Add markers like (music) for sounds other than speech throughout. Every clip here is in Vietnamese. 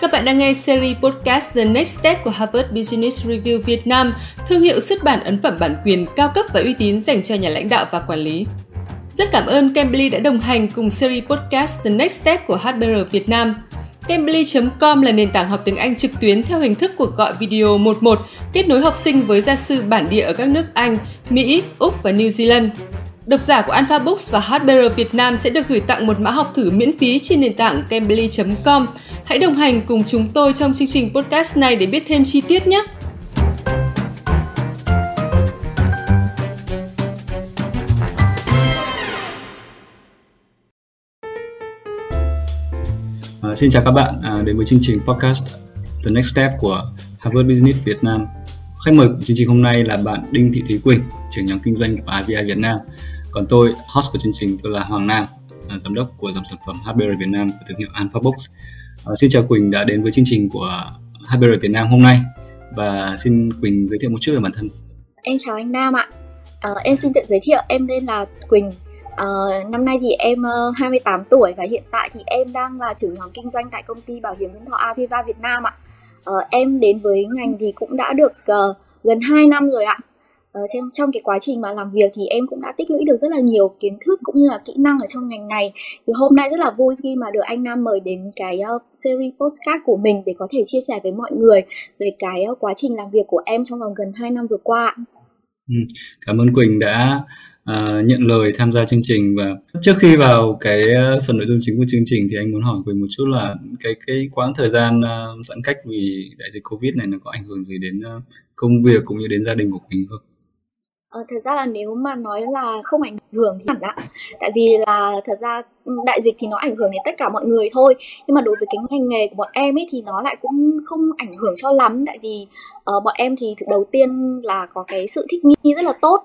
Các bạn đang nghe series podcast The Next Step của Harvard Business Review Việt Nam, thương hiệu xuất bản ấn phẩm bản quyền cao cấp và uy tín dành cho nhà lãnh đạo và quản lý. Rất cảm ơn Cambly đã đồng hành cùng series podcast The Next Step của HBR Việt Nam. Cambly.com là nền tảng học tiếng Anh trực tuyến theo hình thức cuộc gọi video 11, kết nối học sinh với gia sư bản địa ở các nước Anh, Mỹ, Úc và New Zealand. Độc giả của Alpha Books và HBR Việt Nam sẽ được gửi tặng một mã học thử miễn phí trên nền tảng cambly.com. Hãy đồng hành cùng chúng tôi trong chương trình podcast này để biết thêm chi tiết nhé! À, xin chào các bạn à, đến với chương trình podcast The Next Step của Harvard Business Việt Nam. Khách mời của chương trình hôm nay là bạn Đinh Thị Thúy Quỳnh, trưởng nhóm kinh doanh của IVI Việt Nam. Còn tôi, host của chương trình tôi là Hoàng Nam, là giám đốc của dòng sản phẩm HBR Việt Nam của thương hiệu Alpha Books. À, xin chào Quỳnh đã đến với chương trình của HBR Việt Nam hôm nay và xin Quỳnh giới thiệu một chút về bản thân. Em chào anh Nam ạ. À, em xin tự giới thiệu em tên là Quỳnh. À, năm nay thì em ờ, uh, 28 tuổi và hiện tại thì em đang là trưởng nhóm kinh doanh tại công ty bảo hiểm nhân thọ Aviva Việt Nam ạ uh, em đến với ngành thì cũng đã được uh, gần 2 năm rồi ạ ờ, uh, trong, trong cái quá trình mà làm việc thì em cũng đã tích lũy được rất là nhiều kiến thức cũng như là kỹ năng ở trong ngành này thì hôm nay rất là vui khi mà được anh Nam mời đến cái uh, series postcard của mình để có thể chia sẻ với mọi người về cái uh, quá trình làm việc của em trong vòng gần 2 năm vừa qua. Ừ, cảm ơn Quỳnh đã uh, nhận lời tham gia chương trình và trước khi vào cái à, phần nội dung chính của chương trình thì anh muốn hỏi về một chút là cái cái quãng thời gian uh, giãn cách vì đại dịch Covid này nó có ảnh hưởng gì đến uh, công việc cũng như đến gia đình của mình không? Ờ, thật ra là nếu mà nói là không ảnh hưởng thì hẳn đã. tại vì là thật ra đại dịch thì nó ảnh hưởng đến tất cả mọi người thôi nhưng mà đối với cái ngành nghề của bọn em ấy thì nó lại cũng không ảnh hưởng cho lắm tại vì uh, bọn em thì đầu tiên là có cái sự thích nghi rất là tốt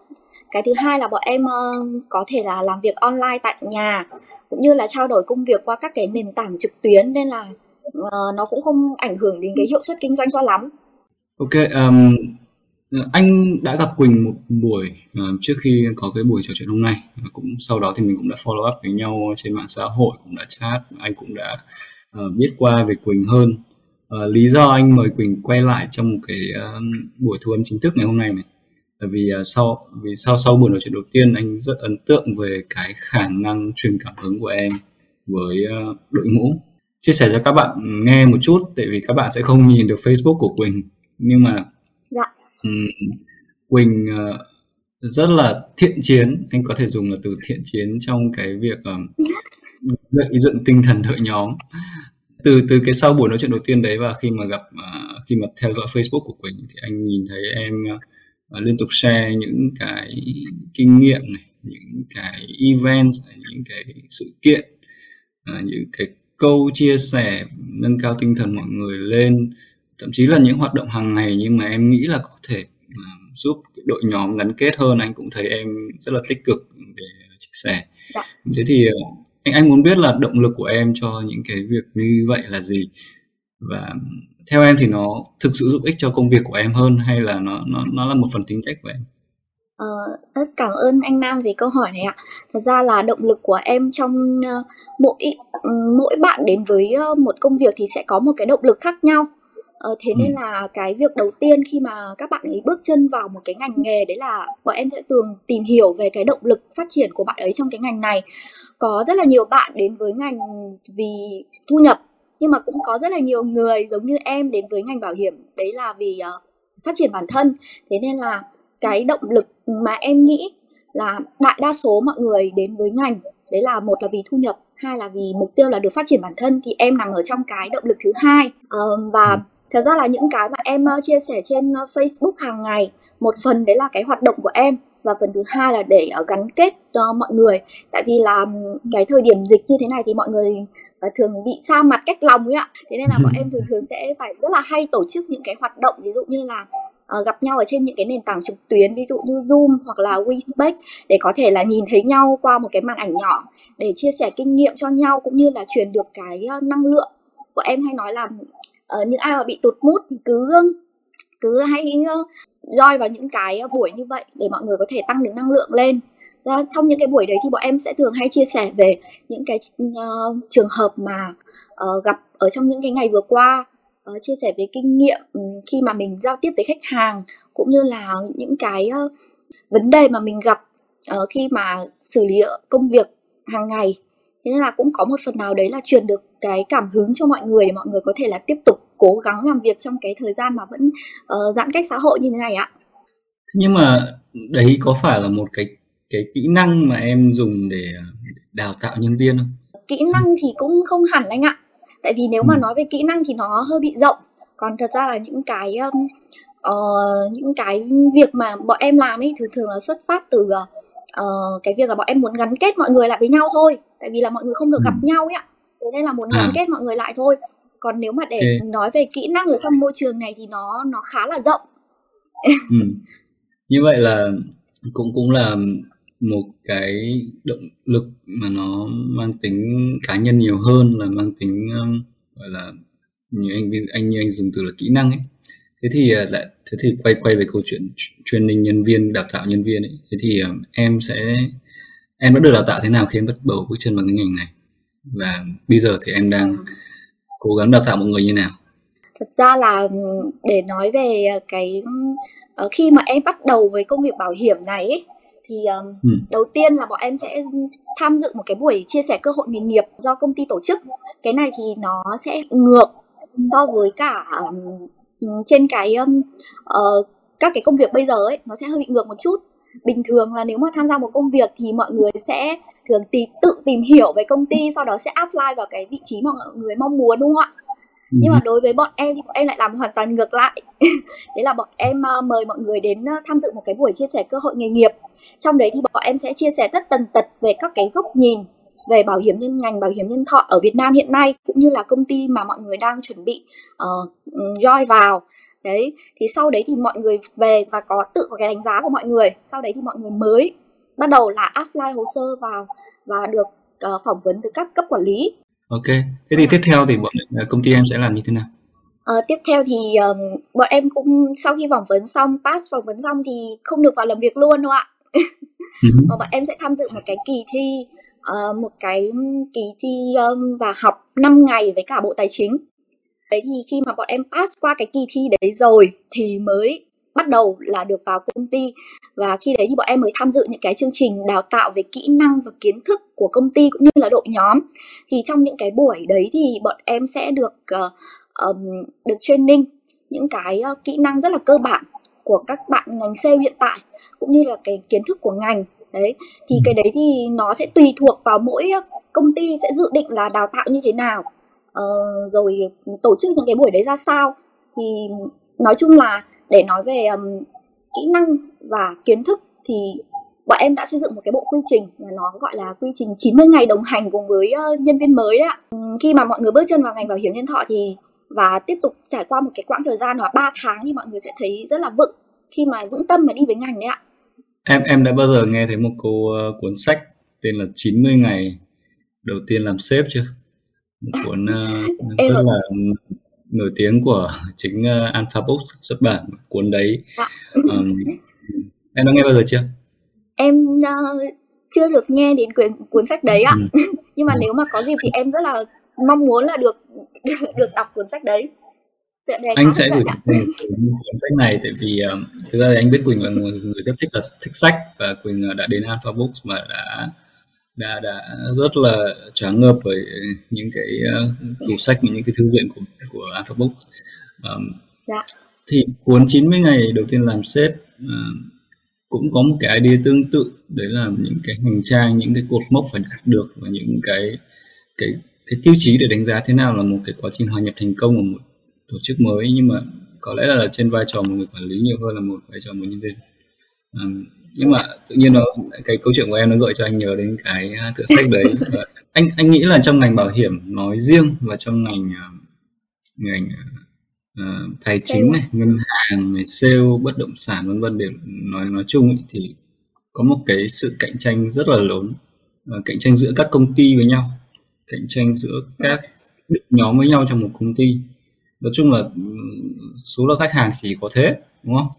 cái thứ hai là bọn em uh, có thể là làm việc online tại nhà cũng như là trao đổi công việc qua các cái nền tảng trực tuyến nên là uh, nó cũng không ảnh hưởng đến cái hiệu suất kinh doanh cho lắm. Ok um, anh đã gặp Quỳnh một buổi uh, trước khi có cái buổi trò chuyện hôm nay. Cũng sau đó thì mình cũng đã follow up với nhau trên mạng xã hội cũng đã chat. Anh cũng đã uh, biết qua về Quỳnh hơn. Uh, lý do anh mời Quỳnh quay lại trong một cái uh, buổi thu âm chính thức ngày hôm nay này? Là vì uh, sau vì sau sau buổi nói chuyện đầu tiên anh rất ấn tượng về cái khả năng truyền cảm hứng của em với uh, đội ngũ. Chia sẻ cho các bạn nghe một chút tại vì các bạn sẽ không nhìn được Facebook của Quỳnh. Nhưng mà Quỳnh uh, rất là thiện chiến. Anh có thể dùng là từ thiện chiến trong cái việc um, gây dựng tinh thần đội nhóm. Từ từ cái sau buổi nói chuyện đầu tiên đấy và khi mà gặp uh, khi mà theo dõi Facebook của Quỳnh thì anh nhìn thấy em uh, liên tục share những cái kinh nghiệm này những cái event những cái sự kiện uh, những cái câu chia sẻ nâng cao tinh thần mọi người lên. Thậm chí là những hoạt động hàng ngày nhưng mà em nghĩ là có thể uh, giúp đội nhóm gắn kết hơn. Anh cũng thấy em rất là tích cực để chia sẻ. Dạ. thế thì uh, anh anh muốn biết là động lực của em cho những cái việc như vậy là gì? Và theo em thì nó thực sự giúp ích cho công việc của em hơn hay là nó nó nó là một phần tính cách của em Ờ, rất cảm ơn anh Nam về câu hỏi này ạ. Thật ra là động lực của em trong uh, mỗi mỗi bạn đến với uh, một công việc thì sẽ có một cái động lực khác nhau. Ờ, thế nên là cái việc đầu tiên khi mà các bạn ấy bước chân vào một cái ngành nghề đấy là bọn em sẽ thường tìm hiểu về cái động lực phát triển của bạn ấy trong cái ngành này. Có rất là nhiều bạn đến với ngành vì thu nhập nhưng mà cũng có rất là nhiều người giống như em đến với ngành bảo hiểm. Đấy là vì uh, phát triển bản thân. Thế nên là cái động lực mà em nghĩ là đại đa số mọi người đến với ngành đấy là một là vì thu nhập hai là vì mục tiêu là được phát triển bản thân thì em nằm ở trong cái động lực thứ hai. Uh, và thật ra là những cái mà em uh, chia sẻ trên uh, Facebook hàng ngày một phần đấy là cái hoạt động của em và phần thứ hai là để uh, gắn kết uh, mọi người. Tại vì là cái thời điểm dịch như thế này thì mọi người uh, thường bị xa mặt cách lòng ấy ạ. Thế nên là bọn em thường thường sẽ phải rất là hay tổ chức những cái hoạt động ví dụ như là uh, gặp nhau ở trên những cái nền tảng trực tuyến ví dụ như Zoom hoặc là WeSpace để có thể là nhìn thấy nhau qua một cái màn ảnh nhỏ để chia sẻ kinh nghiệm cho nhau cũng như là truyền được cái uh, năng lượng. Của em hay nói là uh, những ai mà bị tụt mút thì cứ cứ hay uh, join vào những cái buổi như vậy để mọi người có thể tăng được năng lượng lên Ờ, trong những cái buổi đấy thì bọn em sẽ thường hay chia sẻ về những cái uh, trường hợp mà uh, gặp ở trong những cái ngày vừa qua. Uh, chia sẻ về kinh nghiệm ừ, khi mà mình giao tiếp với khách hàng cũng như là những cái uh, vấn đề mà mình gặp uh, khi mà xử lý công việc hàng ngày. Thế nên là cũng có một phần nào đấy là truyền được cái cảm hứng cho mọi người để mọi người có thể là tiếp tục cố gắng làm việc trong cái thời gian mà vẫn uh, giãn cách xã hội như thế này ạ. Nhưng mà đấy có phải là một cái cái kỹ năng mà em dùng để đào tạo nhân viên không kỹ năng thì cũng không hẳn anh ạ tại vì nếu mà ừ. nói về kỹ năng thì nó hơi bị rộng còn thật ra là những cái um, uh, những cái việc mà bọn em làm ấy thường thường là xuất phát từ uh, cái việc là bọn em muốn gắn kết mọi người lại với nhau thôi tại vì là mọi người không được gặp ừ. nhau ấy ạ thế nên là muốn à. gắn kết mọi người lại thôi còn nếu mà để okay. nói về kỹ năng ở trong môi trường này thì nó nó khá là rộng ừ. như vậy là cũng cũng là một cái động lực mà nó mang tính cá nhân nhiều hơn là mang tính um, gọi là như anh anh như anh dùng từ là kỹ năng ấy. Thế thì ờ, lại thế thì quay quay về câu chuyện training nhân viên đào tạo nhân viên ấy. Thế thì um, em sẽ em đã được đào tạo thế nào khi em bắt đầu bước chân vào cái ngành này? Và bây giờ thì em đang cố gắng đào tạo mọi người như nào? Thật ra là để nói về ờ, cái khi mà em bắt đầu với công việc bảo hiểm này ấy, thì um, ừ. đầu tiên là bọn em sẽ tham dự một cái buổi chia sẻ cơ hội nghề nghiệp do công ty tổ chức. Cái này thì nó sẽ ngược so với cả um, trên cái um, uh, các cái công việc bây giờ ấy nó sẽ hơi bị ngược một chút. Bình thường là nếu mà tham gia một công việc thì mọi người sẽ thường tìm tự tìm hiểu về công ty sau đó sẽ apply vào cái vị trí mà mọi người mong muốn đúng không ạ? Ừ. nhưng mà đối với bọn em thì bọn em lại làm hoàn toàn ngược lại. (laughs) Đấy là bọn em mời mọi người đến tham dự một cái buổi chia sẻ cơ hội nghề nghiệp trong đấy thì bọn em sẽ chia sẻ tất tần tật về các cái góc nhìn về bảo hiểm nhân ngành bảo hiểm nhân thọ ở Việt Nam hiện nay cũng như là công ty mà mọi người đang chuẩn bị uh, join vào. Đấy thì sau đấy thì mọi người về và có tự có cái đánh giá của mọi người. Sau đấy thì mọi người mới bắt đầu là apply hồ sơ vào và được uh, phỏng vấn từ các cấp quản lý. Ok thế thì tiếp theo thì bọn công ty em sẽ làm như thế nào? Uh, tiếp theo thì um, bọn em cũng sau khi phỏng vấn xong pass phỏng vấn xong thì không được vào làm việc luôn đâu ạ và mà bọn em sẽ tham dự một cái kỳ thi uh, một cái kỳ thi um, và học 5 ngày với cả bộ tài chính. Đấy thì khi mà bọn em pass qua cái kỳ thi đấy rồi thì mới bắt đầu là được vào công ty. Và khi đấy thì bọn em mới tham dự những cái chương trình đào tạo về kỹ năng và kiến thức của công ty cũng như là đội nhóm. Thì trong những cái buổi đấy thì bọn em sẽ được uh, um, được training những cái uh, kỹ năng rất là cơ bản của các bạn ngành sale hiện tại cũng như là cái kiến thức của ngành. Đấy thì cái đấy thì nó sẽ tùy thuộc vào mỗi công ty sẽ dự định là đào tạo như thế nào. Uh, rồi tổ chức những cái buổi đấy ra sao. Thì nói chung là để nói về um, kỹ năng và kiến thức thì bọn em đã xây dựng một cái bộ quy trình mà nó gọi là quy trình 90 ngày đồng hành cùng với uh, nhân viên mới đấy ạ. Khi mà mọi người bước chân vào ngành bảo hiểm nhân thọ thì và tiếp tục trải qua một cái quãng thời gian là 3 tháng thì mọi người sẽ thấy rất là vững khi mà vững tâm mà đi với ngành đấy ạ. Em em đã bao giờ nghe thấy một câu uh, cuốn sách tên là 90 ngày đầu tiên làm sếp chưa? Một (laughs) cuốn uh, rất là nổi tiếng của (laughs) chính uh, Alpha Books xuất bản cuốn đấy. Um, em đã nghe bao giờ chưa? Em uh, chưa được nghe đến cuốn cuốn sách đấy ạ. Ừ. (laughs) Nhưng mà ừ. nếu mà có dịp thì em rất là mong muốn là được được đọc cuốn sách đấy anh sẽ gửi cuốn sách này tại vì um, thực ra thì anh biết Quỳnh là người, người rất thích là thích sách và Quỳnh đã đến Alpha Books mà đã đã đã rất là choáng ngợp bởi những cái uh, tủ sách những cái thư viện của của Alpha Books. Um, dạ. thì cuốn 90 ngày đầu tiên làm sếp uh, cũng có một cái idea tương tự đấy là những cái hành trang những cái cột mốc phải đạt được và những cái cái cái tiêu chí để đánh giá thế nào là một cái quá trình hòa nhập thành công của một tổ chức mới nhưng mà có lẽ là trên vai trò một người quản lý nhiều hơn là một vai trò một nhân viên. Um, nhưng mà tự nhiên nó cái câu chuyện của em nó gợi cho anh nhớ đến cái à, tựa sách đấy. (laughs) Anh anh nghĩ là trong ngành bảo hiểm nói riêng và trong ngành à, ngành uh, tài chính này ngân hàng này sale bất động sản vân vân để nói nói chung ý, thì có một cái sự cạnh tranh rất là lớn uh, cạnh tranh giữa các công ty với nhau cạnh tranh giữa các nhóm với nhau trong một công ty nói chung là số lượng khách hàng chỉ có thế đúng không? (laughs)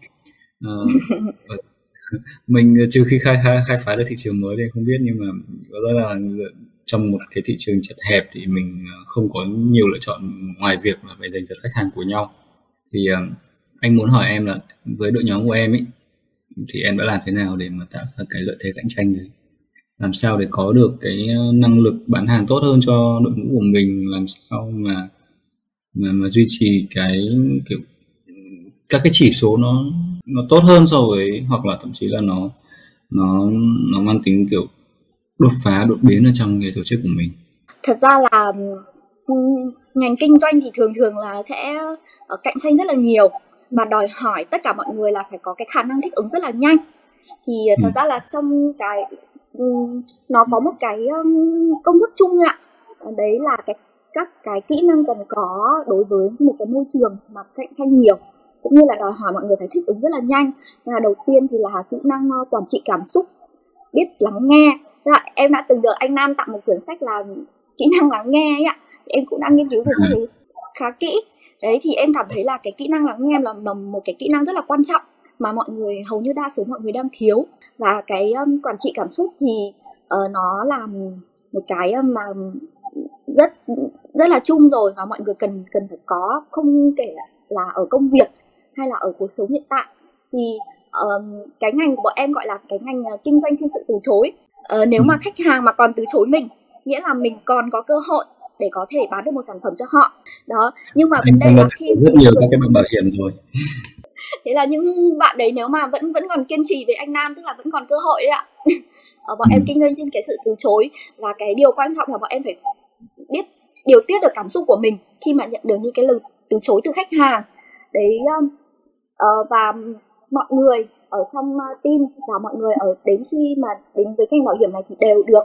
À, (laughs) mình trừ khi khai, khai khai phá được thị trường mới thì không biết nhưng mà có ra là trong một cái thị trường chật hẹp thì mình không có nhiều lựa chọn ngoài việc là phải giành giật khách hàng của nhau. Thì anh muốn hỏi em là với đội nhóm của em ấy thì em đã làm thế nào để mà tạo ra cái lợi thế cạnh tranh đấy? Làm sao để có được cái năng lực bán hàng tốt hơn cho đội ngũ của mình? Làm sao mà mà, mà duy trì cái kiểu các cái chỉ số nó nó tốt hơn so với hoặc là thậm chí là nó nó nó mang tính kiểu đột phá đột biến ở trong cái tổ chức của mình. Thật ra là ngành kinh doanh thì thường thường là sẽ ờ, cạnh tranh rất là nhiều. Mà đòi hỏi tất cả mọi người là phải có cái khả năng thích ứng rất là nhanh. Thì thật ừ. ra là trong cái nó có một cái công thức chung ạ. Đấy là cái các cái kỹ năng cần có đối với một cái môi trường mà cạnh tranh nhiều cũng như là đòi hỏi mọi người phải thích ứng rất là nhanh. Là đầu tiên thì là kỹ năng ờ, quản trị cảm xúc biết lắng nghe. Là em đã từng được anh Nam tặng một quyển sách là kỹ năng lắng nghe ấy ạ. Em cũng đang nghiên cứu quyển sách đấy khá kỹ. Đấy thì em cảm thấy là cái kỹ năng lắng nghe là, là một cái kỹ năng rất là quan trọng mà mọi người hầu như đa số mọi người đang thiếu. Và cái um, quản trị cảm xúc thì uh, nó là một cái mà rất rất là chung rồi và mọi người cần cần phải có không kể là ở công việc hay là ở cuộc sống hiện tại. Thì um, cái ngành của bọn em gọi là cái ngành uh, kinh doanh trên sự từ chối. Uh, nếu mà ừ. khách hàng mà còn từ chối mình nghĩa là mình còn có cơ hội để có thể bán được một sản phẩm cho họ. Đó nhưng mà vấn đề là khi rất nhiều các cái bảo hiểm rồi. (laughs) Thế là những bạn đấy nếu mà vẫn vẫn còn kiên trì với anh Nam tức là vẫn còn cơ hội đấy ạ. Ở (laughs) bọn ừ. em kinh doanh trên cái sự từ chối và cái điều quan trọng là bọn em phải biết điều tiết được cảm xúc của mình khi mà nhận được những cái lời từ chối từ khách hàng. Đấy uh, và mọi người ở trong uh, team và mọi người ở đến khi mà đến với ngành bảo hiểm này thì đều được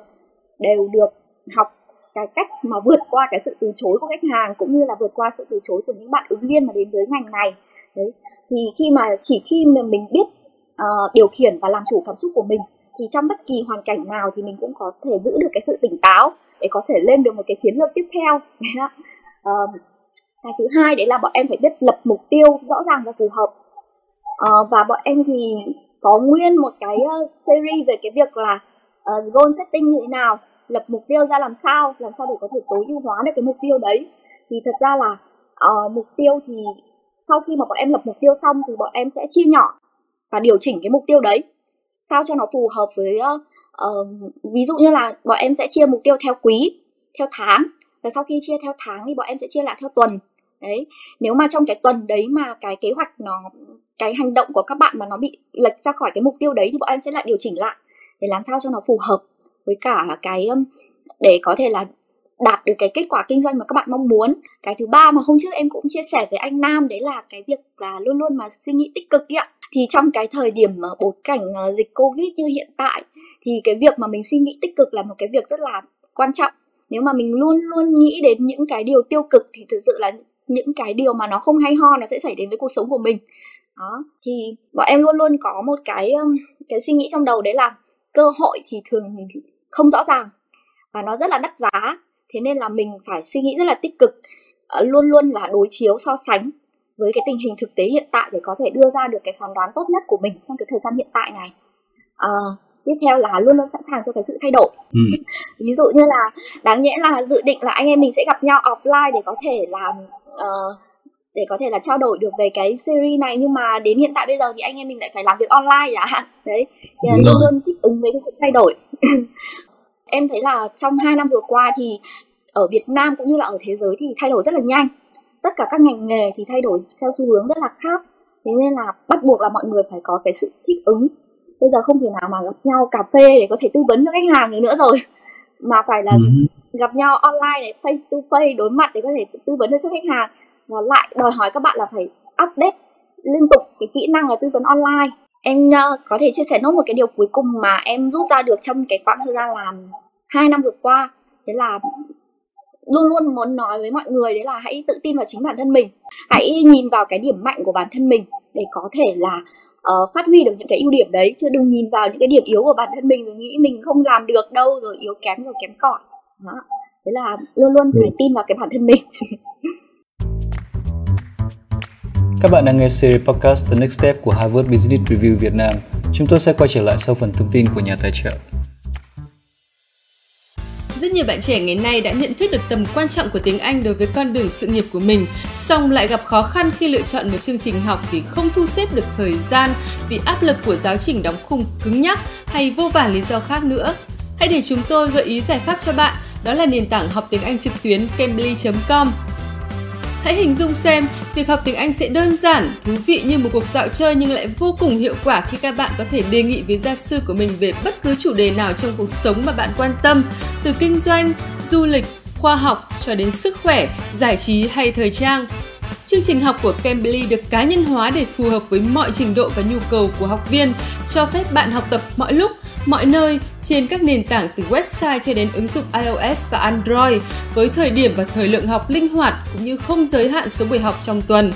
đều được học cái cách mà vượt qua cái sự từ chối của khách hàng cũng như là vượt qua sự từ chối của những bạn ứng viên mà đến với ngành này. Đấy thì khi mà chỉ khi mà mình biết uh, điều khiển và làm chủ cảm xúc của mình thì trong bất kỳ hoàn cảnh nào thì mình cũng có thể giữ được cái sự tỉnh táo để có thể lên được một cái chiến lược tiếp theo. Uh, cái thứ hai đấy là bọn em phải biết lập mục tiêu rõ ràng và phù hợp. Uh, và bọn em thì có nguyên một cái uh, series về cái việc là uh, goal setting như thế nào lập mục tiêu ra làm sao làm sao để có thể tối ưu hóa được cái mục tiêu đấy. Thì thật ra là uh, mục tiêu thì sau khi mà bọn em lập mục tiêu xong thì bọn em sẽ chia nhỏ và điều chỉnh cái mục tiêu đấy sao cho nó phù hợp với uh, uh, ví dụ như là bọn em sẽ chia mục tiêu theo quý theo tháng. Và sau khi chia theo tháng thì bọn em sẽ chia lại theo tuần. Đấy nếu mà trong cái tuần đấy mà cái kế hoạch nó cái hành động của các bạn mà nó bị lệch ra khỏi cái mục tiêu đấy thì bọn em sẽ lại điều chỉnh lại để làm sao cho nó phù hợp với cả cái để có thể là đạt được cái kết quả kinh doanh mà các bạn mong muốn. Cái thứ ba mà hôm trước em cũng chia sẻ với anh Nam đấy là cái việc là luôn luôn mà suy nghĩ tích cực ạ. Thì trong cái thời điểm bối cảnh ờ, dịch covid như hiện tại thì cái việc mà mình suy nghĩ tích cực là một cái việc rất là quan trọng. Nếu mà mình luôn luôn nghĩ đến những cái điều tiêu cực thì thực sự là những cái điều mà nó không hay ho nó sẽ xảy đến với cuộc sống của mình. Đó thì bọn em luôn luôn có một cái cái suy nghĩ trong đầu đấy là cơ hội thì thường không rõ ràng và nó rất là đắt giá. Thế nên là mình phải suy nghĩ rất là tích cực ờ, luôn luôn là đối chiếu so sánh với cái tình hình thực tế hiện tại để có thể đưa ra được cái phán đoán tốt nhất của mình trong cái thời gian hiện tại này. À, tiếp theo là luôn luôn sẵn sàng cho cái sự thay đổi. Ừ. (laughs) ví dụ như là đáng nhẽ là dự định là anh em mình sẽ gặp nhau offline để có thể làm uh, để có thể là trao đổi được về cái series này nhưng mà đến hiện tại bây giờ thì anh em mình lại phải làm việc online chẳng (laughs) hạn đấy thì là luôn luôn thích ứng với cái sự thay đổi. (laughs) Em thấy là trong hai năm vừa qua thì ở Việt Nam cũng như là ở thế giới thì thay đổi rất là nhanh. Tất cả các ngành nghề thì thay đổi theo xu hướng rất là khác. Thế nên là bắt buộc là mọi người phải có cái sự thích ứng bây giờ không thể nào mà gặp nhau cà phê để có thể tư vấn cho khách hàng được nữa rồi. Mà phải là ừ. gặp nhau online để face to face đối mặt để có thể tư vấn được cho khách hàng. Và lại đòi hỏi các bạn là phải update liên tục cái kỹ năng là tư vấn online. Em uh, có thể chia sẻ nốt một cái điều cuối cùng mà em rút ra được trong cái quãng thời gian làm hai năm vừa qua. Đấy là luôn luôn muốn nói với mọi người đấy là hãy tự tin vào chính bản thân mình. Hãy nhìn vào cái điểm mạnh của bản thân mình để có thể là uh, phát huy được những cái ưu điểm đấy. Chứ đừng nhìn vào những cái điểm yếu của bản thân mình rồi nghĩ mình không làm được đâu rồi yếu kém rồi kém cỏi. Đó. Thế là luôn luôn phải ừ. tin vào cái bản thân mình. (laughs) Các bạn đang nghe series podcast The Next Step của Harvard Business Review Việt Nam. Chúng tôi sẽ quay trở lại sau phần thông tin của nhà tài trợ rất nhiều bạn trẻ ngày nay đã nhận thức được tầm quan trọng của tiếng Anh đối với con đường sự nghiệp của mình, song lại gặp khó khăn khi lựa chọn một chương trình học vì không thu xếp được thời gian, vì áp lực của giáo trình đóng khung cứng nhắc hay vô vàn lý do khác nữa. Hãy để chúng tôi gợi ý giải pháp cho bạn, đó là nền tảng học tiếng Anh trực tuyến cambly.com. Hãy hình dung xem, việc học tiếng Anh sẽ đơn giản, thú vị như một cuộc dạo chơi nhưng lại vô cùng hiệu quả khi các bạn có thể đề nghị với gia sư của mình về bất cứ chủ đề nào trong cuộc sống mà bạn quan tâm, từ kinh doanh, du lịch, khoa học cho đến sức khỏe, giải trí hay thời trang. Chương trình học của Cambly được cá nhân hóa để phù hợp với mọi trình độ và nhu cầu của học viên, cho phép bạn học tập mọi lúc, mọi nơi trên các nền tảng từ website cho đến ứng dụng iOS và Android với thời điểm và thời lượng học linh hoạt cũng như không giới hạn số buổi học trong tuần.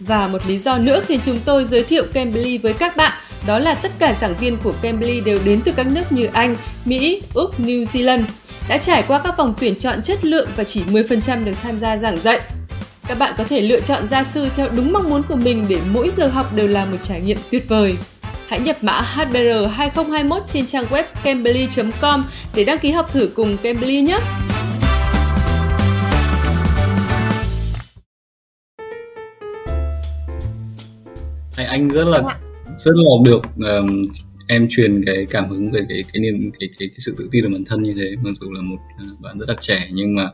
Và một lý do nữa khiến chúng tôi giới thiệu Cambly với các bạn đó là tất cả giảng viên của Cambly đều đến từ các nước như Anh, Mỹ, Úc, New Zealand, đã trải qua các vòng tuyển chọn chất lượng và chỉ 10% được tham gia giảng dạy. Các bạn có thể lựa chọn gia sư theo đúng mong muốn của mình để mỗi giờ học đều là một trải nghiệm tuyệt vời. Hãy nhập mã HBR 2021 trên trang web cambly.com để đăng ký học thử cùng Cambly nhé! anh rất là rất là được um, em truyền cái cảm hứng về cái cái niềm cái, cái cái sự tự tin của bản thân như thế mặc dù là một uh, bạn rất là trẻ nhưng mà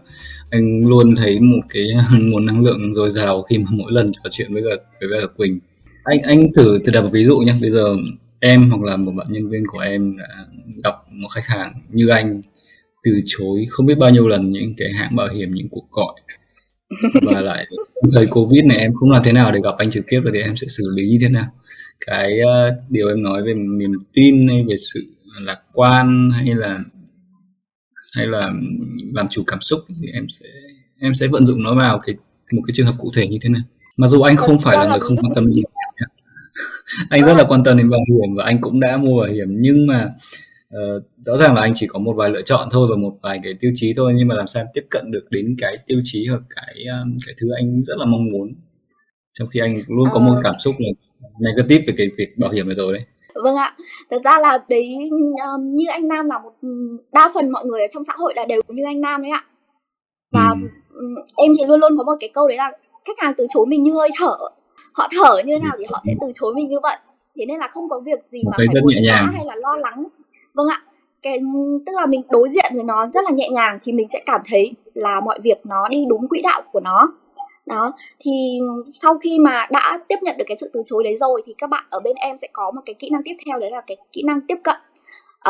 anh luôn thấy một cái (laughs) nguồn năng lượng dồi dào khi mà mỗi lần trò chuyện với cả với cả Quỳnh anh anh thử từ đặt một ví dụ nhé bây giờ em hoặc là một bạn nhân viên của em đã gặp một khách hàng như anh từ chối không biết bao nhiêu lần những cái hãng bảo hiểm những cuộc gọi. Và (laughs) lại thời covid này em không làm thế nào để gặp anh trực tiếp được thì em sẽ xử lý như thế nào? Cái uh, điều em nói về niềm tin hay về sự lạc quan hay là hay là làm chủ cảm xúc thì em sẽ em sẽ vận dụng nó vào cái một cái trường hợp cụ thể như thế nào? Mặc dù anh không phải là người không quan tâm đến (laughs) anh rất là quan tâm đến bảo hiểm và anh cũng đã mua bảo hiểm nhưng mà uh, rõ ràng là anh chỉ có một vài lựa chọn thôi và một vài cái tiêu chí thôi nhưng mà làm sao tiếp cận được đến cái tiêu chí hoặc cái um, cái thứ anh rất là mong muốn. Trong khi anh luôn có một ờ. cảm xúc là negative về cái việc bảo hiểm này rồi đấy. Vâng ạ. Thật ra là đấy um, như anh Nam là một đa phần mọi người ở trong xã hội là đều như anh Nam đấy ạ. Và ừ. em thì luôn luôn có một cái câu đấy là khách hàng từ chối mình như hơi thở họ thở như thế nào thì họ sẽ từ chối mình như vậy. Thế nên là không có việc gì mà phải buồn bã hay là lo lắng. Vâng ạ. Cái tức là mình đối diện với nó rất là nhẹ nhàng thì mình sẽ cảm thấy là mọi việc nó đi đúng quỹ đạo của nó. Đó thì sau khi mà đã tiếp nhận được cái sự từ chối đấy rồi thì các bạn ở bên em sẽ có một cái kỹ năng tiếp theo đấy là cái kỹ năng tiếp cận.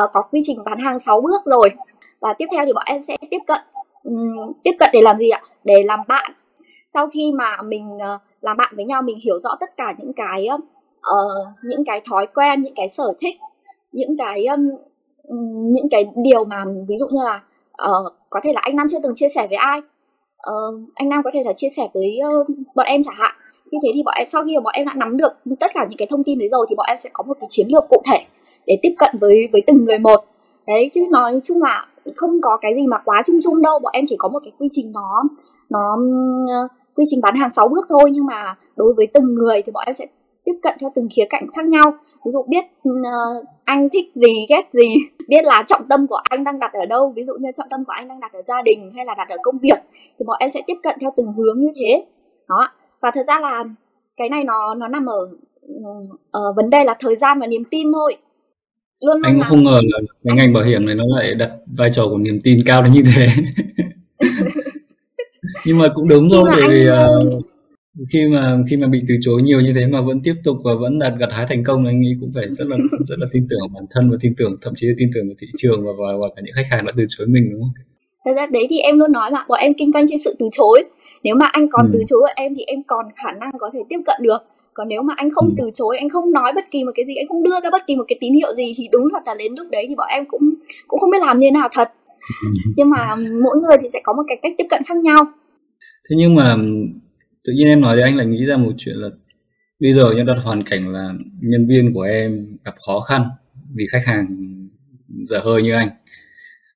Uh, có quy trình bán hàng 6 bước rồi. Và tiếp theo thì bọn em sẽ tiếp cận um, tiếp cận để làm gì ạ? Để làm bạn sau khi mà mình ờ, làm bạn với nhau mình hiểu rõ tất cả những cái uh, những cái thói quen những cái sở thích những cái um, những cái điều mà ví dụ như là uh, có thể là anh Nam chưa từng chia sẻ với ai. Uh, anh Nam có thể là chia sẻ với uh, bọn em chẳng hạn. Như thế thì bọn em sau khi mà bọn em đã nắm được tất cả những cái thông tin đấy rồi thì bọn em sẽ có một cái chiến lược cụ thể để tiếp cận với với từng người một. Đấy chứ nói chung là không có cái gì mà quá chung chung đâu. Bọn em chỉ có một cái quy trình nó nó quy trình bán hàng 6 bước thôi nhưng mà đối với từng người thì bọn em sẽ tiếp cận theo từng khía cạnh khác nhau. Ví dụ biết uh, anh thích gì ghét gì (laughs) biết là trọng tâm của anh đang đặt ở đâu ví dụ như trọng tâm của anh đang đặt ở gia đình hay là đặt ở công việc thì bọn em sẽ tiếp cận theo từng hướng như thế. Đó. Và thật ra là cái này nó nó nằm ở ở vấn đề là thời gian và niềm tin thôi. Luôn anh không ngờ là cái ngành bảo hiểm này nó lại đặt vai trò của niềm tin cao đến như thế (laughs) nhưng mà cũng đúng thôi bởi vì uh, khi mà khi mà bị từ chối nhiều như thế mà vẫn tiếp tục và vẫn đạt gặt hái thành công anh nghĩ cũng phải rất là (laughs) rất là tin tưởng bản thân và tin tưởng thậm chí là tin tưởng vào thị trường và và, và cả những khách hàng đã từ chối mình đúng không? Thật ra đấy thì em luôn nói mà bọn em kinh doanh trên sự từ chối. Nếu mà anh còn ừ. từ chối em thì em còn khả năng có thể tiếp cận được. Còn nếu mà anh không ừ. từ chối, anh không nói bất kỳ một cái gì, anh không đưa ra bất kỳ một cái tín hiệu gì thì đúng thật là đến lúc đấy thì bọn em cũng cũng không biết làm như thế nào thật. nhưng mà mỗi người thì sẽ có một cái cách tiếp cận khác nhau. Thế nhưng mà tự nhiên em nói thì anh lại nghĩ ra một chuyện là bây giờ nhân đặt hoàn cảnh là nhân viên của em gặp khó khăn vì khách hàng dở hơi như anh.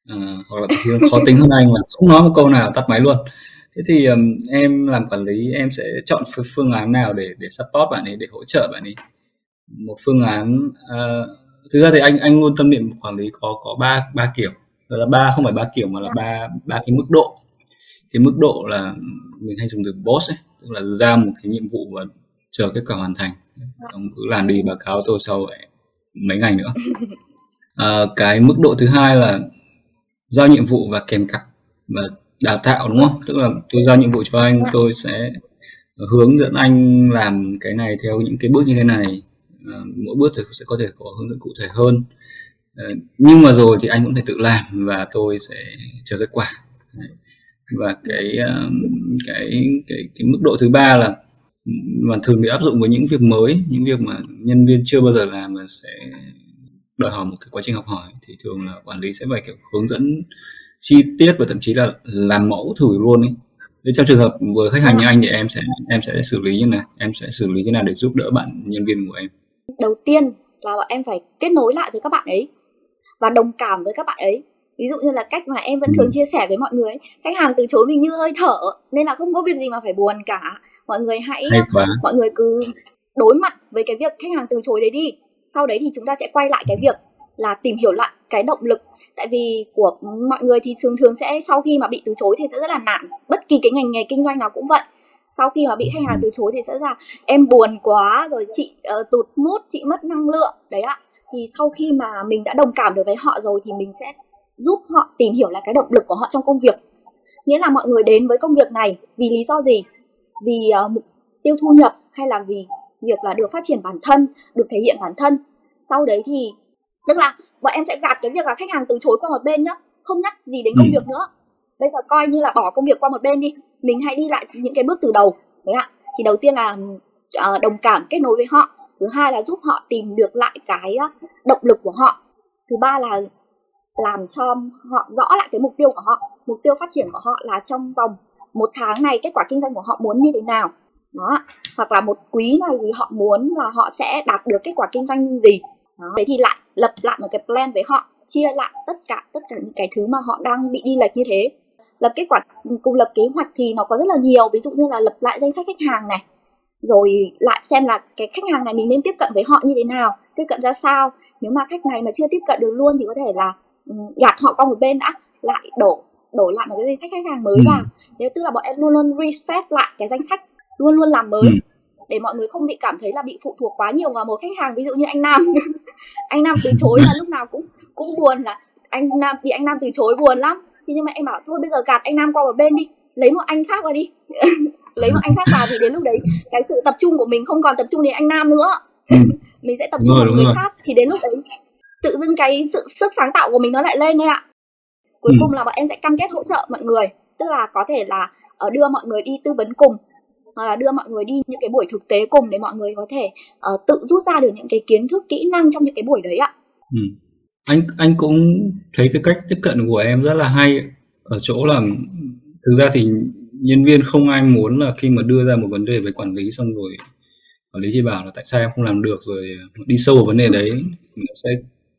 À, hoặc là khó tính hơn anh là không nói một câu nào tắt máy luôn. Thế thì um, em làm quản lý em sẽ chọn phương án nào để để support bạn ấy để hỗ trợ bạn ấy? Một phương án uh, thực ra thì anh anh luôn tâm niệm quản lý có có ba ba kiểu. Là ba không phải ba kiểu mà là ba ba cái mức độ cái mức độ là mình hay dùng từ boss ấy tức là ra một cái nhiệm vụ và chờ kết quả hoàn thành. Ông cứ làm đi báo cáo tôi sau mấy ngày nữa. À, cái mức độ thứ hai là giao nhiệm vụ và kèm cặp và đào tạo đúng không? Tức là tôi giao nhiệm vụ cho anh tôi sẽ hướng dẫn anh làm cái này theo những cái bước như thế này. À, mỗi bước thì sẽ có thể có hướng dẫn cụ thể hơn. À, nhưng mà rồi thì anh cũng phải tự làm và tôi sẽ chờ kết quả và cái um, cái cái cái mức độ thứ ba là mà thường bị áp dụng với những việc mới, những việc mà nhân viên chưa bao giờ làm mà sẽ đòi hỏi một cái quá trình học hỏi thì thường là quản lý sẽ phải, kiểu, hướng dẫn chi tiết và thậm chí là làm mẫu thử luôn ấy. Thế trong trường hợp với khách hàng như anh thì em sẽ em sẽ xử lý như nào? Em sẽ xử lý thế nào để giúp đỡ bạn nhân viên của em? Đầu tiên là bọn em phải kết nối lại với các bạn ấy và đồng cảm với các bạn ấy ví dụ như là cách mà em vẫn thường ừ. chia sẻ với mọi người khách hàng từ chối mình như hơi thở nên là không có việc gì mà phải buồn cả. Mọi người hãy mọi người cứ đối mặt với cái việc khách hàng từ chối đấy đi. Sau đấy thì chúng ta sẽ quay lại cái việc là tìm hiểu lại cái động lực. Tại vì của mọi người thì thường thường sẽ sau khi mà bị từ chối thì sẽ rất là nản. Bất kỳ cái ngành nghề kinh doanh nào cũng vậy. Sau khi mà bị khách hàng từ chối thì sẽ là em buồn quá rồi chị uh, tụt mút chị mất năng lượng. Đấy ạ. Thì sau khi mà mình đã đồng cảm được với họ rồi thì mình sẽ giúp họ tìm hiểu lại cái động lực của họ trong công việc. Nghĩa là mọi người đến với công việc này vì lý do gì? Vì uh, mục tiêu thu nhập hay là vì việc là được phát triển bản thân được thể hiện bản thân? Sau đấy thì tức là bọn em sẽ gạt cái việc là khách hàng từ chối qua một bên nhá không nhắc gì đến công ừ. việc nữa. Bây giờ coi như là bỏ công việc qua một bên đi mình hãy đi lại những cái bước từ đầu đấy ạ. Thì đầu tiên là uh, đồng cảm kết nối với họ. Thứ hai là giúp họ tìm được lại cái động lực của họ. Thứ ba là làm cho họ rõ lại cái mục tiêu của họ, mục tiêu phát triển của họ là trong vòng một tháng này kết quả kinh doanh của họ muốn như thế nào. Đó, hoặc là một quý này thì họ muốn là họ sẽ đạt được kết quả kinh doanh như gì. Đó. thế thì lại lập lại một cái plan với họ, chia lại tất cả tất cả những cái thứ mà họ đang bị đi lệch như thế. Lập kết quả, cùng lập kế hoạch thì nó có rất là nhiều, ví dụ như là lập lại danh sách khách hàng này, rồi lại xem là cái khách hàng này mình nên tiếp cận với họ như thế nào, tiếp cận ra sao. Nếu mà khách này mà chưa tiếp cận được luôn thì có thể là gạt họ qua một bên đã lại đổ đổ lại một cái danh sách khách hàng mới ừ. vào. Thế tức là bọn em luôn luôn refresh lại cái danh sách luôn luôn làm mới. Ừ. để mọi người không bị cảm thấy là bị phụ thuộc quá nhiều vào một khách hàng ví dụ như anh Nam. (laughs) Anh Nam từ chối là lúc nào cũng cũng buồn là anh Nam bị anh Nam từ chối buồn lắm. Thì nhưng mà em bảo thôi bây giờ gạt anh Nam qua một bên đi lấy một anh khác vào đi. (laughs) Lấy một anh khác vào thì đến lúc đấy cái sự tập trung của mình không còn tập trung đến anh Nam nữa. (laughs) Mình sẽ tập trung vào người khác thì đến lúc đấy tự dưng cái sự sức sáng tạo của mình nó lại lên đấy ạ cuối ừ. cùng là bọn em sẽ cam kết hỗ trợ mọi người tức là có thể là ờ, đưa mọi người đi tư vấn cùng hoặc là đưa mọi người đi những cái buổi thực tế cùng để mọi người có thể uh, tự rút ra được những cái kiến thức kỹ năng trong những cái buổi đấy ạ ừ. anh anh cũng thấy cái cách tiếp cận của em rất là hay ở chỗ là thực ra thì nhân viên không ai muốn là khi mà đưa ra một vấn đề về quản lý xong rồi quản lý chỉ bảo là tại sao em không làm được rồi đi sâu vào vấn đề đấy nó (laughs) sẽ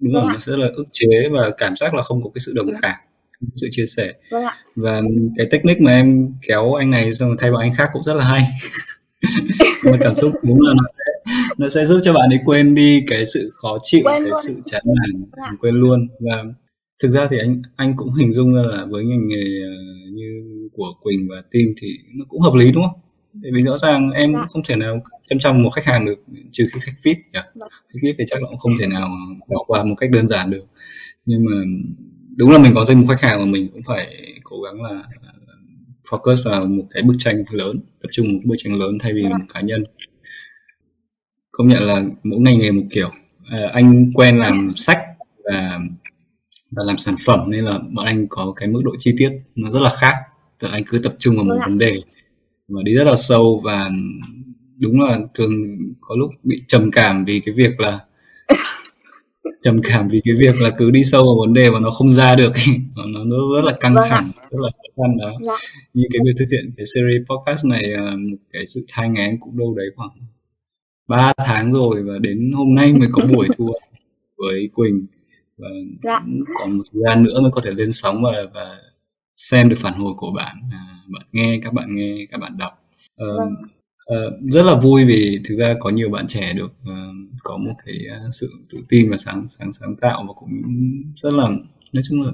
đúng rồi vâng nó sẽ là ức chế và cảm giác là không có cái sự đồng cảm sự chia sẻ vâng ạ. và cái technique mà em kéo anh này xong rồi thay bằng anh khác cũng rất là hay (laughs) mà cảm xúc đúng là nó sẽ nó sẽ giúp cho bạn ấy quên đi cái sự khó chịu quên cái luôn. sự chán nản vâng quên luôn và thực ra thì anh anh cũng hình dung ra là với ngành nghề ờ, như của Quỳnh và Tim thì nó cũng hợp lý đúng không? Tại vì rõ ràng em cũng không thể nào chăm chăm một khách hàng được trừ khi khách VIP nhỉ? Khách VIP thì chắc là cũng không thể nào bỏ qua một cách đơn giản được. Nhưng mà đúng là mình có danh mục khách hàng mà mình cũng phải cố gắng là focus vào một cái bức tranh lớn tập trung một bức tranh lớn thay vì một cá nhân. Công nhận là mỗi ngành nghề một kiểu. À, anh quen làm sách và và làm sản phẩm nên là bọn anh có cái mức độ chi tiết nó rất là khác. Tức là anh cứ tập trung vào một vấn đề và đi rất là sâu và đúng là thường có lúc bị trầm cảm vì cái việc là (laughs) trầm cảm vì cái việc là cứ đi sâu vào vấn đề mà nó không ra được nó, nó rất là căng vâng thẳng rất là khó khăn đó dạ. như cái việc thực hiện cái series podcast này à, một cái sự thai ngán cũng đâu đấy khoảng 3 tháng rồi và đến hôm nay mới có buổi (laughs) thu với Quỳnh và dạ. còn một thời gian nữa mới có thể lên sóng và và xem được phản hồi của bạn à, bạn nghe các bạn nghe các bạn đọc uh, vâng. uh, rất là vui vì thực ra có nhiều bạn trẻ được uh, có một cái uh, sự tự tin và sáng sáng sáng tạo và cũng rất là nói chung là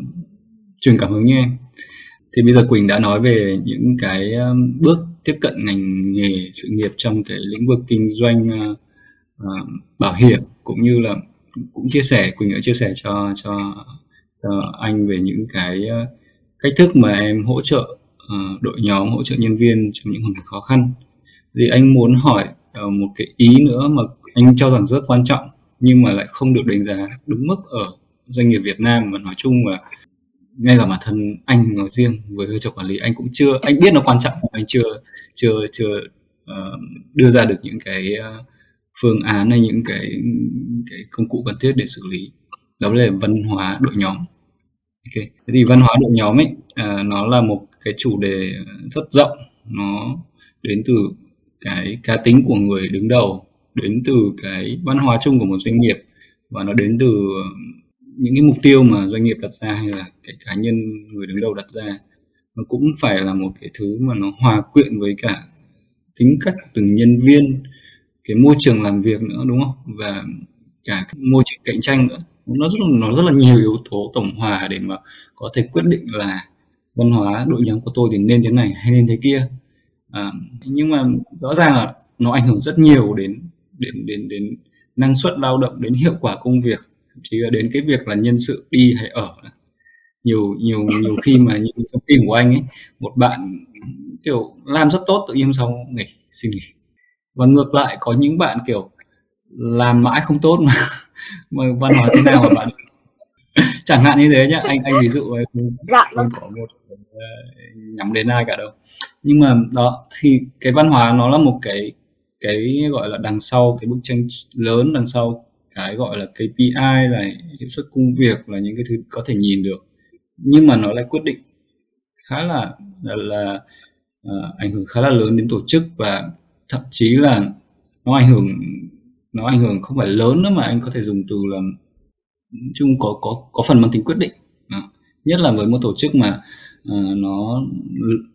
truyền cảm hứng như em thì bây giờ Quỳnh đã nói về những cái bước tiếp cận ngành nghề sự nghiệp trong cái lĩnh vực kinh doanh uh, uh, bảo hiểm cũng như là cũng chia sẻ Quỳnh đã chia sẻ cho cho, cho anh về những cái uh, cách thức mà em hỗ trợ uh, đội nhóm hỗ trợ nhân viên trong những hoàn cảnh khó khăn. Thì anh muốn hỏi uh, một cái ý nữa mà anh cho rằng rất quan trọng nhưng mà lại không được đánh giá đúng mức ở doanh nghiệp Việt Nam mà nói chung là ngay cả bản thân anh nói riêng với vai trò quản lý anh cũng chưa anh biết nó quan trọng anh chưa chưa chưa uh, đưa ra được những cái uh, phương án hay những cái cái công cụ cần thiết để xử lý. Đó là văn hóa đội nhóm ok. Thế thì văn hóa đội nhóm ấy uh, nó là một cái chủ đề rất rộng. Nó đến từ cái cá tính của người đứng đầu đến từ cái văn hóa chung của một doanh nghiệp và nó đến từ ờ, những cái mục tiêu mà doanh nghiệp đặt ra hay là cái cá nhân người đứng đầu đặt ra. Nó cũng phải là một cái thứ mà nó hòa quyện với cả tính cách của từng nhân viên cái môi trường làm việc nữa đúng không? Và cả môi trường cạnh tranh nữa nó rất là nó rất là nhiều yếu tố tổng hòa để mà có thể quyết định là văn hóa đội nhóm của tôi thì nên thế này hay nên thế kia. À, nhưng mà rõ ràng là nó ảnh hưởng rất nhiều đến đến đến đến năng suất lao động đến hiệu quả công việc chỉ là đến cái việc là nhân sự đi hay ở. Nhiều nhiều nhiều khi mà những công ty của anh ấy một bạn kiểu làm rất tốt tự nhiên sau nghỉ xin nghỉ. Và ngược lại có những bạn kiểu làm mãi không tốt mà mà văn hóa thế nào mà bạn (laughs) chẳng hạn như thế nhá anh anh ví dụ dạ, không có một ờ, nhắm đến ai cả đâu. Nhưng mà đó thì cái văn hóa nó là một cái cái gọi là đằng sau cái bức tranh lớn đằng sau cái gọi là KPI là hiệu suất công việc là những cái thứ có thể nhìn được. Nhưng mà nó lại quyết định khá là là, là uh, ảnh hưởng khá là lớn đến tổ chức và thậm chí là nó ảnh hưởng nó ảnh hưởng không phải lớn nữa mà anh có thể dùng từ là chung có có có phần mang tính quyết định đó. nhất là với một tổ chức mà uh, nó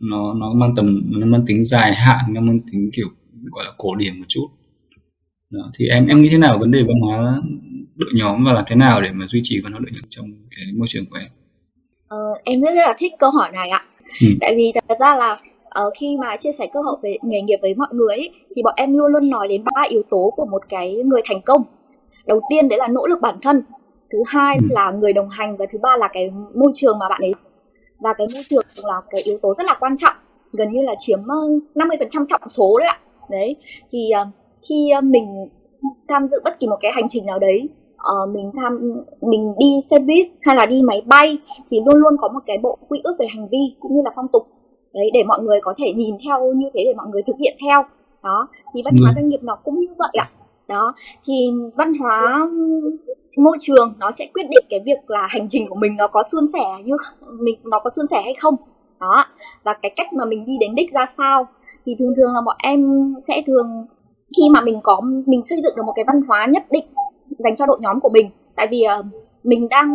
nó nó mang tầm nó mang tính dài hạn nó mang tính kiểu gọi là cổ điển một chút đó. thì em em nghĩ thế nào vấn đề văn hóa đội nhóm và làm thế nào để mà duy trì văn hóa đội nhóm trong cái môi trường của em ờ, em rất là thích câu hỏi này ạ ừ. tại vì thật ra là uh, khi mà chia sẻ cơ hội về nghề nghiệp với mọi người ấy, thì bọn em luôn luôn nói đến ba yếu tố của một cái người thành công. Đầu tiên đấy là nỗ lực bản thân thứ hai ừ. là người đồng hành và thứ ba là cái môi trường mà bạn ấy. Và cái môi trường là cái yếu tố rất là quan trọng gần như là chiếm 50% trọng số đấy ạ. Đấy thì uh, khi uh, mình tham dự bất kỳ một cái hành trình nào đấy uh, mình tham mình đi xe buýt hay là đi máy bay thì luôn luôn có một cái bộ quy ước về hành vi cũng như là phong tục đấy để mọi người có thể nhìn theo như thế để mọi người thực hiện theo. Đó thì văn hóa ừ. doanh nghiệp nó cũng như vậy ạ. Đó thì văn hóa môi trường nó sẽ quyết định cái việc là hành trình của mình nó có suôn sẻ như mình nó có suôn sẻ hay không. Đó và cái cách mà mình đi đến đích ra sao. Thì thường thường là bọn em sẽ thường khi mà mình có mình xây dựng được một cái văn hóa nhất định dành cho đội nhóm của mình. Tại vì uh, mình đang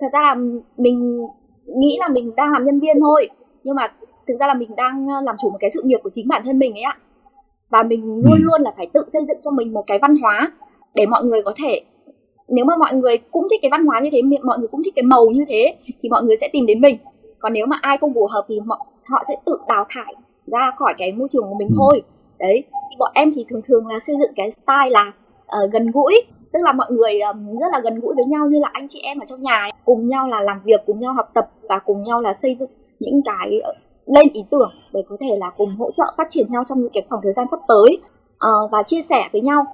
thật ra là mình nghĩ là mình đang làm nhân viên thôi. Nhưng mà thực ra là mình đang ờ, làm chủ một cái sự nghiệp của chính bản thân mình ấy ạ và mình luôn ừ. luôn là phải tự xây dựng cho mình một cái văn hóa để mọi người có thể nếu mà mọi người cũng thích cái văn hóa như thế mọi người cũng thích cái màu như thế thì mọi người sẽ tìm đến mình còn nếu mà ai không phù hợp thì họ, họ sẽ tự đào thải ra khỏi cái môi trường của mình ừ. thôi đấy bọn em thì thường thường là xây dựng cái style là uh, gần gũi tức là mọi người um, rất là gần gũi với nhau như là anh chị em ở trong nhà ấy. cùng nhau là làm việc cùng nhau học tập và cùng nhau là xây dựng những cái ờ, lên ý tưởng để có thể là cùng hỗ trợ phát triển nhau trong những cái khoảng thời gian sắp tới uh, và chia sẻ với nhau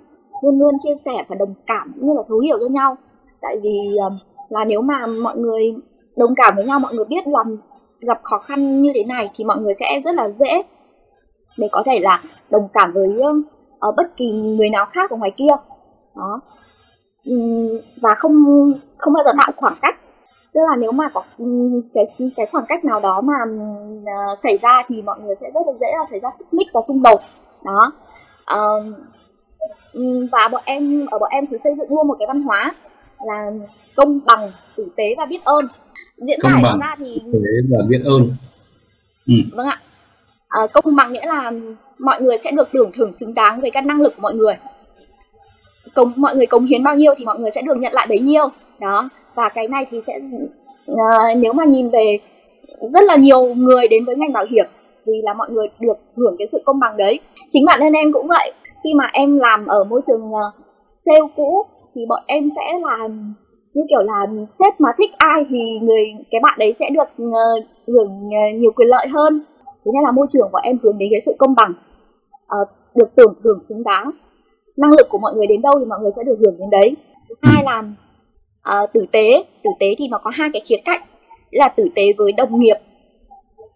luôn luôn chia sẻ và đồng cảm cũng như là thấu hiểu cho nhau. Tại vì uh, là nếu mà mọi người đồng cảm với nhau mọi người biết là gặp khó khăn như thế này thì mọi người sẽ rất là dễ để có thể là đồng cảm với uh, bất kỳ người nào khác ở ngoài kia. Đó. Và không không bao giờ tạo khoảng cách tức là nếu mà có cái cái khoảng cách nào đó mà uh, xảy ra thì mọi người sẽ rất là dễ là xảy ra xích mích và xung đột. Đó. Uh, và bọn em ở bọn em thì xây dựng luôn một cái văn hóa là công bằng tử tế và biết ơn. Diễn công giải ra thì tử tế và biết ơn. Ừ. vâng ạ. À, công bằng nghĩa là mọi người sẽ được tưởng thưởng xứng đáng với các năng lực của mọi người. Công mọi người cống hiến bao nhiêu thì mọi người sẽ được nhận lại bấy nhiêu. Đó và cái này thì sẽ uh, nếu mà nhìn về rất là nhiều người đến với ngành bảo hiểm vì là mọi người được hưởng cái sự công bằng đấy. Chính bản thân em cũng vậy. Khi mà em làm ở môi trường uh, sale cũ thì bọn em sẽ là như kiểu là sếp mà thích ai thì người cái bạn đấy sẽ được uh, hưởng uh, nhiều quyền lợi hơn. Thế nên là môi trường của em hướng đến cái sự công bằng uh, được tưởng thưởng xứng đáng. Năng lực của mọi người đến đâu thì mọi người sẽ được hưởng đến đấy. Thứ hai là uh, tử tế. Tử tế thì nó có hai cái khía cạnh là tử tế với đồng nghiệp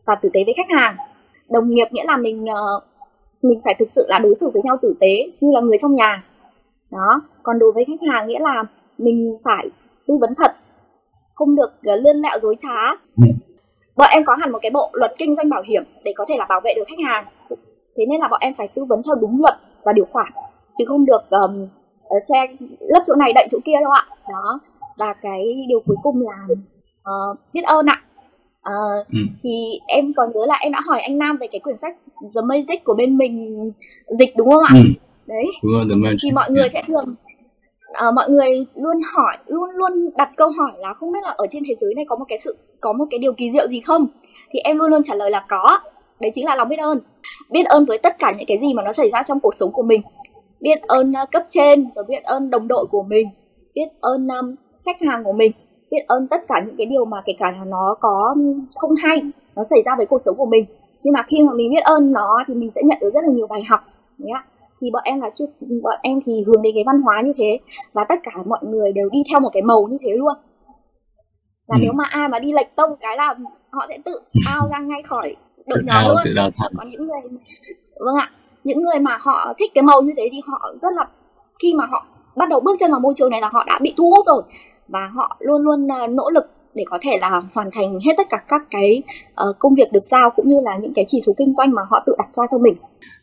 và tử tế với khách hàng. Đồng nghiệp nghĩa là mình uh, mình phải thực sự là đối xử với nhau tử tế như là người trong nhà. Đó còn đối với khách hàng nghĩa là mình phải tư vấn thật không được uh, lươn lẹo dối trá. Ừ. bọn em có hẳn một cái bộ luật kinh doanh bảo hiểm để có thể là bảo vệ được khách hàng. Thế nên là bọn em phải tư vấn theo đúng luật và điều khoản chứ không được um, che lấp chỗ này đậy chỗ kia đâu ạ. Đó và cái điều cuối cùng là uh, biết ơn ạ. Uh, ừ. thì em còn nhớ là em đã hỏi anh Nam về cái quyển sách The Magic của bên mình dịch đúng không ạ? Ừ. đấy. Thì mọi người sẽ thường uh, mọi người luôn hỏi luôn luôn đặt câu hỏi là không biết là ở trên thế giới này có một cái sự có một cái điều kỳ diệu gì không? Thì em luôn luôn trả lời là có. Đấy chính là lòng biết ơn. Biết ơn với tất cả những cái gì mà nó xảy ra trong cuộc sống của mình. Biết ơn uh, cấp trên rồi biết ơn đồng đội của mình. Biết ơn um, khách hàng của mình biết ơn tất cả những cái điều mà kể cả là nó có không hay nó xảy ra với cuộc sống của mình. Nhưng mà khi mà mình biết ơn nó thì mình sẽ nhận được rất là nhiều bài học nhé thì bọn em là chia bọn em thì hướng đến cái văn hóa như thế và tất cả mọi người đều đi theo một cái màu như thế luôn. Là ừ. nếu mà ai mà đi lệch tông cái là họ sẽ tự (laughs) ao ra ngay khỏi đội nhóm luôn. còn những người vâng ạ những người mà họ thích cái màu như thế thì họ rất là khi mà họ bắt đầu bước chân vào môi trường này là họ đã bị thu hút rồi và họ luôn luôn à, nỗ lực để có thể là hoàn thành hết tất cả các cái uh, công việc được giao cũng như là những cái chỉ số kinh doanh mà họ tự đặt ra cho mình.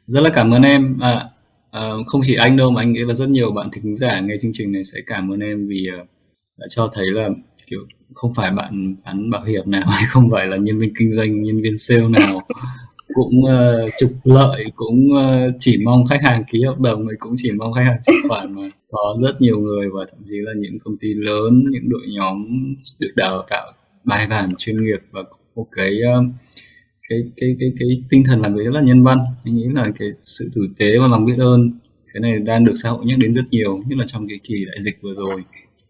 Rất là cảm ơn em. À, à, không chỉ anh đâu mà anh nghĩ là rất nhiều bạn thính giả nghe chương trình này sẽ cảm ơn em vì uh, đã cho thấy là kiểu không phải bạn bán bảo hiểm nào hay (laughs) không phải là nhân viên kinh doanh nhân viên sale nào. (laughs) Cũng uh, trục lợi cũng uh, chỉ mong khách hàng ký hợp đồng rồi cũng chỉ mong khách hàng chuyển khoản mà có rất nhiều người và thậm chí là những công ty lớn những đội nhóm được đào tạo bài bản chuyên nghiệp và có một cái ờ, cái cái cái cái tinh thần làm việc rất là nhân văn. Anh nghĩ là cái sự tử tế và lòng biết ơn cái này đang được xã hội nhắc đến rất nhiều nhất là trong cái kỳ đại dịch vừa rồi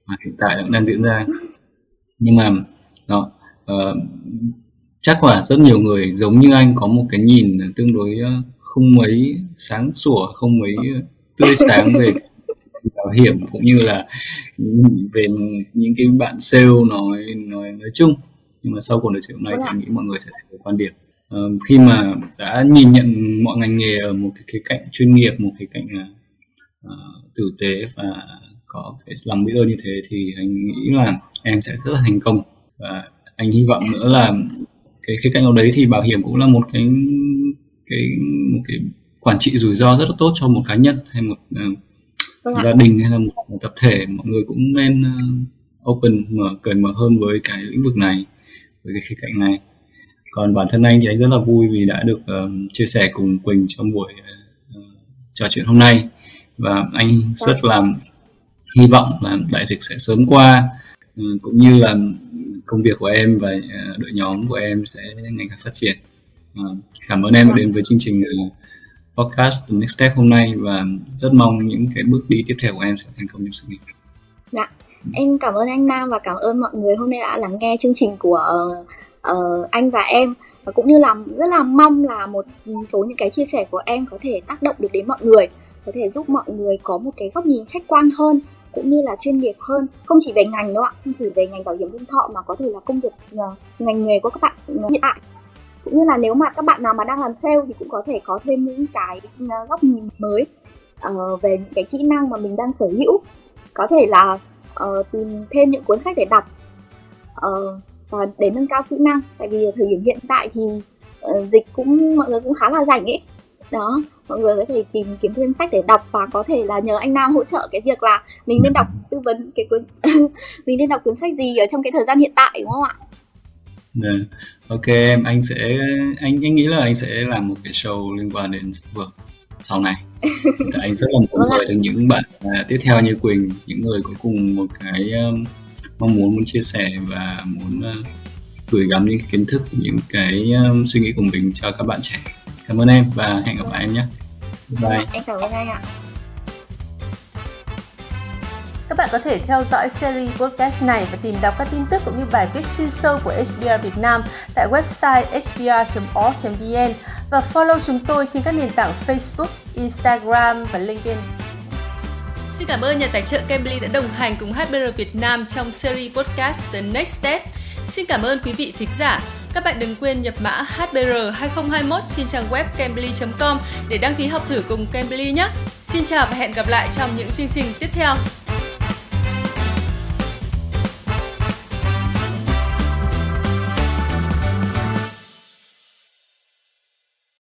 mà hiện tại cũng đang diễn ra. Nhưng mà đó uh, chắc là rất nhiều người giống như anh có một cái nhìn tương đối ờ, không mấy sáng sủa không mấy tươi sáng về (laughs) bảo hiểm cũng như là về những cái bạn sale nói nói nói chung. Nhưng mà sau cuộc nói chuyện hôm nay thì anh nghĩ mọi người sẽ thay đổi quan điểm. Uh, khi mà đã nhìn nhận mọi ngành nghề ở một cái khía cạnh chuyên nghiệp một cái cạnh uh, tử tế và có cái lòng biết ơn như thế thì anh nghĩ là em sẽ rất là thành công. Và anh hy vọng nữa là cái khía cạnh nào đấy thì bảo hiểm cũng là một cái cái một cái quản trị rủi ro rất là tốt cho một cá nhân hay một uh, gia đình hay là một, tập thể mọi người cũng nên uh, open mở cởi mở hơn với cái lĩnh vực này với cái khía cạnh này. Còn bản thân anh thì anh rất là vui vì đã được uh, chia sẻ cùng Quỳnh trong buổi uh, trò chuyện hôm nay. Và anh rất là hy vọng là đại dịch sẽ sớm qua uh, cũng như là công việc của em và ờ, đội nhóm của em sẽ ngày càng phát triển. Ờ, cảm ơn em đã đến với chương trình ờ, podcast The Next Step hôm nay và rất mong những cái bước đi tiếp theo của em sẽ thành công trong sự nghiệp. Dạ, em cảm ơn anh Nam và cảm ơn mọi người hôm nay đã lắng nghe chương trình của uh, anh và em. Và cũng như là rất là mong là một số những cái chia sẻ của em có thể tác động được đến mọi người, có thể giúp mọi người có một cái góc nhìn khách quan hơn cũng như là chuyên nghiệp hơn. Không chỉ về ngành đâu ạ không chỉ về ngành bảo hiểm nhân thọ mà có thể là công việc ờ, ngành nghề của các bạn hiện tại cũng như là nếu mà các bạn nào mà đang làm sale thì cũng có thể có thêm những cái ờ, góc nhìn mới uh, về những cái kỹ năng mà mình đang sở hữu. Có thể là uh, tìm thêm những cuốn sách để đọc uh, và để nâng cao kỹ năng. Tại vì thời điểm hiện tại thì uh, dịch cũng mọi người cũng khá là rảnh ấy. Đó mọi người có thể tìm kiếm thêm sách để đọc và có thể là nhờ anh Nam hỗ trợ cái việc là mình nên đọc tư vấn cái cuốn (laughs) mình nên đọc cuốn sách gì ở trong cái thời gian hiện tại đúng không ạ? Dạ. Ok em, anh sẽ anh anh nghĩ là anh sẽ làm một cái show liên quan đến vở sau này. anh rất là muốn vâng được những bạn uh, tiếp theo như Quỳnh, những người có cùng một cái um, mong muốn muốn chia sẻ và muốn uh, gửi gắm những kiến thức những cái um, suy nghĩ của mình cho các bạn trẻ. Cảm ơn em và hẹn gặp lại em nhé. Bye. Dạ, em cảm ơn anh ạ các bạn có thể theo dõi series podcast này và tìm đọc các tin tức cũng như bài viết chuyên sâu của HBR Việt Nam tại website hbr.org.vn và follow chúng tôi trên các nền tảng Facebook, Instagram và LinkedIn. Xin cảm ơn nhà tài trợ Cambly đã đồng hành cùng HBR Việt Nam trong series podcast The Next Step. Xin cảm ơn quý vị thính giả. Các bạn đừng quên nhập mã HBR 2021 trên trang web cambly.com để đăng ký học thử cùng Cambly nhé. Xin chào và hẹn gặp lại trong những chương trình tiếp theo.